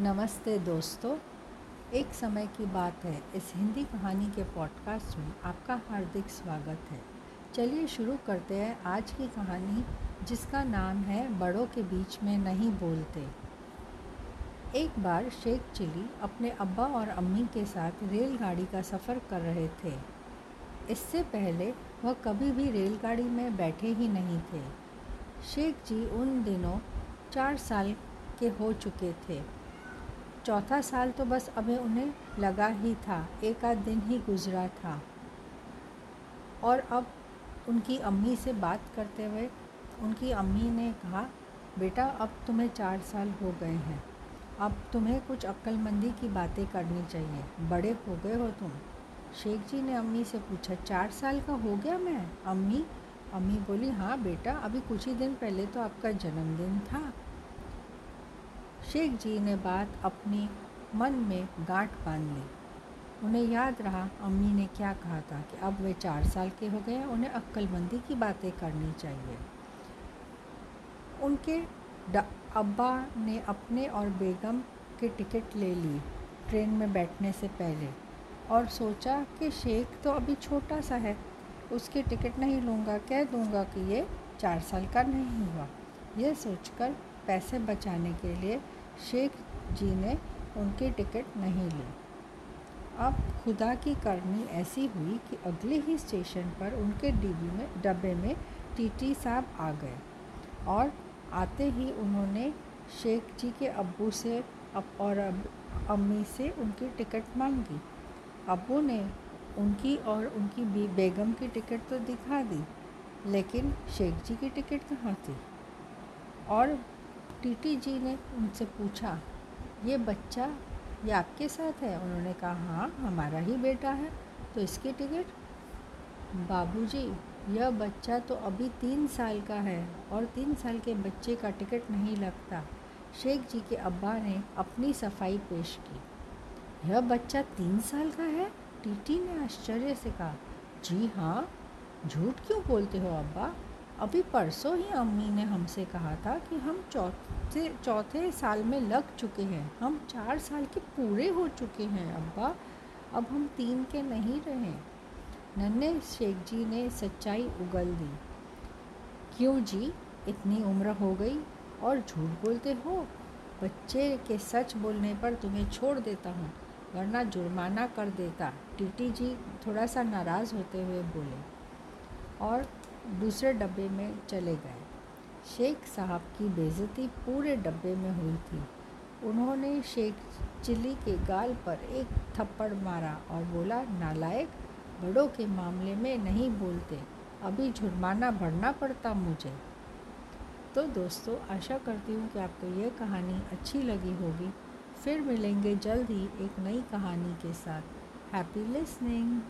नमस्ते दोस्तों, एक समय की बात है। इस हिंदी कहानी के पॉडकास्ट में आपका हार्दिक स्वागत है। चलिए शुरू करते हैं आज की कहानी, जिसका नाम है बड़ों के बीच में नहीं बोलते। एक बार शेख चिली अपने अब्बा और अम्मी के साथ रेलगाड़ी का सफ़र कर रहे थे। इससे पहले वह कभी भी रेलगाड़ी में बैठे ही नहीं थे। शेख जी उन दिनों चार साल के हो चुके थे। चौथा साल तो बस अभी उन्हें लगा ही था, एक आध दिन ही गुजरा था। और अब उनकी अम्मी से बात करते हुए उनकी अम्मी ने कहा, बेटा, अब तुम्हें चार साल हो गए हैं। अब तुम्हें कुछ अक्लमंदी की बातें करनी चाहिए। बड़े हो गए हो तुम शेख जी ने अम्मी से पूछा, चार साल का हो गया मैं? अम्मी? अम्मी बोली हाँ बेटा, अभी कुछ ही दिन पहले तो आपका जन्मदिन था। शेख जी ने बात अपनी मन में गांठ बाँध ली। उन्हें याद रहा, अम्मी ने क्या कहा था कि अब वे चार साल के हो गए, उन्हें अक्लमंदी की बातें करनी चाहिए। उनके अब्बा ने अपने और बेगम के टिकट ले ली ट्रेन में बैठने से पहले और सोचा कि शेख तो अभी छोटा सा है, उसकी टिकट नहीं लूँगा, कह दूँगा कि ये चार साल का नहीं हुआ। यह सोचकर पैसे बचाने के लिए शेख जी ने उनकी टिकट नहीं ली अब खुदा की करनी ऐसी हुई कि अगले ही स्टेशन पर उनके डिब्बे में, डब्बे में टीटी साहब आ गए और आते ही उन्होंने शेख जी के अब्बू से अब और अब, अम्मी से उनकी टिकट मांगी। अब्बू ने उनकी और उनकी बी, बेगम की टिकट तो दिखा दी, लेकिन शेख जी की टिकट कहाँ थी? और टीटी जी ने उनसे पूछा, ये बच्चा ये आपके साथ है? उन्होंने कहा हाँ हमारा ही बेटा है तो इसकी टिकट? बाबूजी, यह बच्चा तो अभी तीन साल का है और तीन साल के बच्चे का टिकट नहीं लगता। शेख जी के अब्बा ने अपनी सफ़ाई पेश की। यह बच्चा तीन साल का है? टीटी ने आश्चर्य से कहा, जी हाँ झूठ क्यों बोलते हो अब्बा? अभी परसों ही अम्मी ने हमसे कहा था कि हम चौथे चौथे साल में लग चुके हैं। हम चार साल के पूरे हो चुके हैं, अब्बा। अब हम तीन के नहीं रहे। नन्हे शेख जी ने सच्चाई उगल दी। क्यों जी? इतनी उम्र हो गई और झूठ बोलते हो? बच्चे के सच बोलने पर तुम्हें छोड़ देता हूँ, वरना जुर्माना कर देता। टीटी जी थोड़ा सा नाराज़ होते हुए बोले। और दूसरे डब्बे में चले गए। शेख साहब की बेजती पूरे डब्बे में हुई थी। उन्होंने शेख चिल्ली के गाल पर एक थप्पड़ मारा और बोला, नालायक, बड़ों के मामले में नहीं बोलते। अभी जुर्माना भरना पड़ता मुझे। तो दोस्तों, आशा करती हूँ कि आपको यह कहानी अच्छी लगी होगी। फिर मिलेंगे जल्द ही एक नई कहानी के साथ। Happy listening